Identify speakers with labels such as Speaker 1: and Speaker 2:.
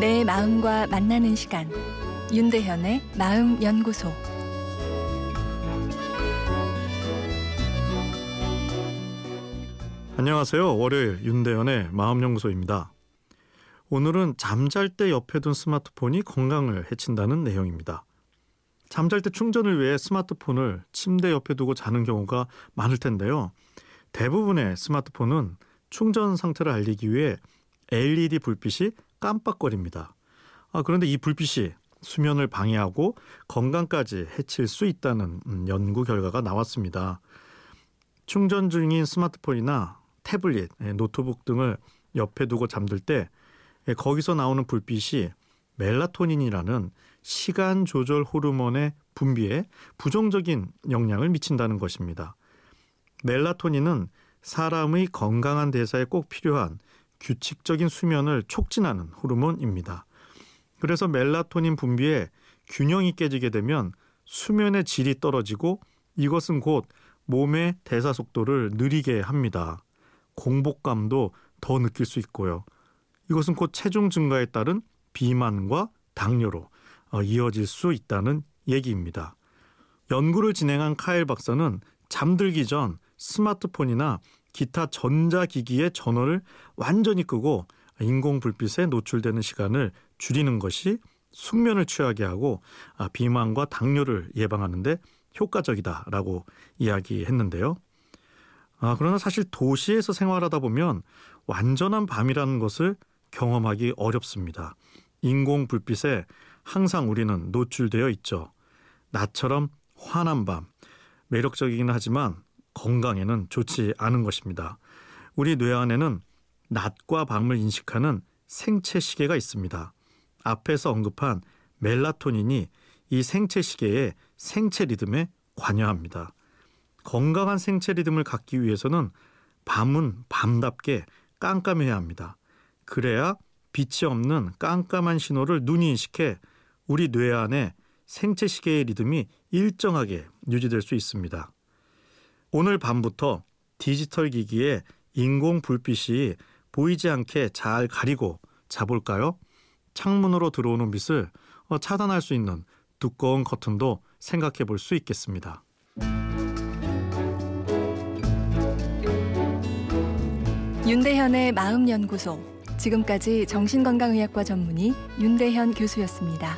Speaker 1: 내 마음과 만나는 시간 윤대현의 마음 연구소
Speaker 2: 안녕하세요. 월요일 윤대현의 마음 연구소입니다. 오늘은 잠잘 때 옆에 둔 스마트폰이 건강을 해친다는 내용입니다. 잠잘 때 충전을 위해 스마트폰을 침대 옆에 두고 자는 경우가 많을 텐데요. 대부분의 스마트폰은 충전 상태를 알리기 위해 LED 불빛이 깜빡거립니다. 아, 그런데 이 불빛이 수면을 방해하고 건강까지 해칠 수 있다는 음, 연구 결과가 나왔습니다. 충전 중인 스마트폰이나 태블릿, 예, 노트북 등을 옆에 두고 잠들 때 예, 거기서 나오는 불빛이 멜라토닌이라는 시간 조절 호르몬의 분비에 부정적인 영향을 미친다는 것입니다. 멜라토닌은 사람의 건강한 대사에 꼭 필요한 규칙적인 수면을 촉진하는 호르몬입니다. 그래서 멜라토닌 분비에 균형이 깨지게 되면 수면의 질이 떨어지고 이것은 곧 몸의 대사 속도를 느리게 합니다. 공복감도 더 느낄 수 있고요. 이것은 곧 체중 증가에 따른 비만과 당뇨로 어, 이어질 수 있다는 얘기입니다. 연구를 진행한 카일 박사는 잠들기 전 스마트폰이나 기타 전자기기의 전원을 완전히 끄고 인공 불빛에 노출되는 시간을 줄이는 것이 숙면을 취하게 하고 아, 비만과 당뇨를 예방하는데 효과적이다라고 이야기했는데요. 아, 그러나 사실 도시에서 생활하다 보면 완전한 밤이라는 것을 경험하기 어렵습니다. 인공 불빛에 항상 우리는 노출되어 있죠. 나처럼 환한 밤, 매력적이긴 하지만 건강에는 좋지 않은 것입니다. 우리 뇌 안에는 낮과 밤을 인식하는 생체 시계가 있습니다. 앞에서 언급한 멜라토닌이 이 생체 시계의 생체 리듬에 관여합니다. 건강한 생체 리듬을 갖기 위해서는 밤은 밤답게 깜깜해야 합니다. 그래야 빛이 없는 깜깜한 신호를 눈이 인식해 우리 뇌 안에 생체 시계의 리듬이 일정하게 유지될 수 있습니다. 오늘 밤부터 디지털 기기에 인공 불빛이 보이지 않게 잘 가리고 자볼까요? 창문으로 들어오는 빛을 어, 차단할 수 있는 두꺼운 커튼도 생각해 볼 수 있겠습니다.
Speaker 1: 윤대현의 마음연구소 지금까지 정신건강의학과 전문의 윤대현 교수였습니다.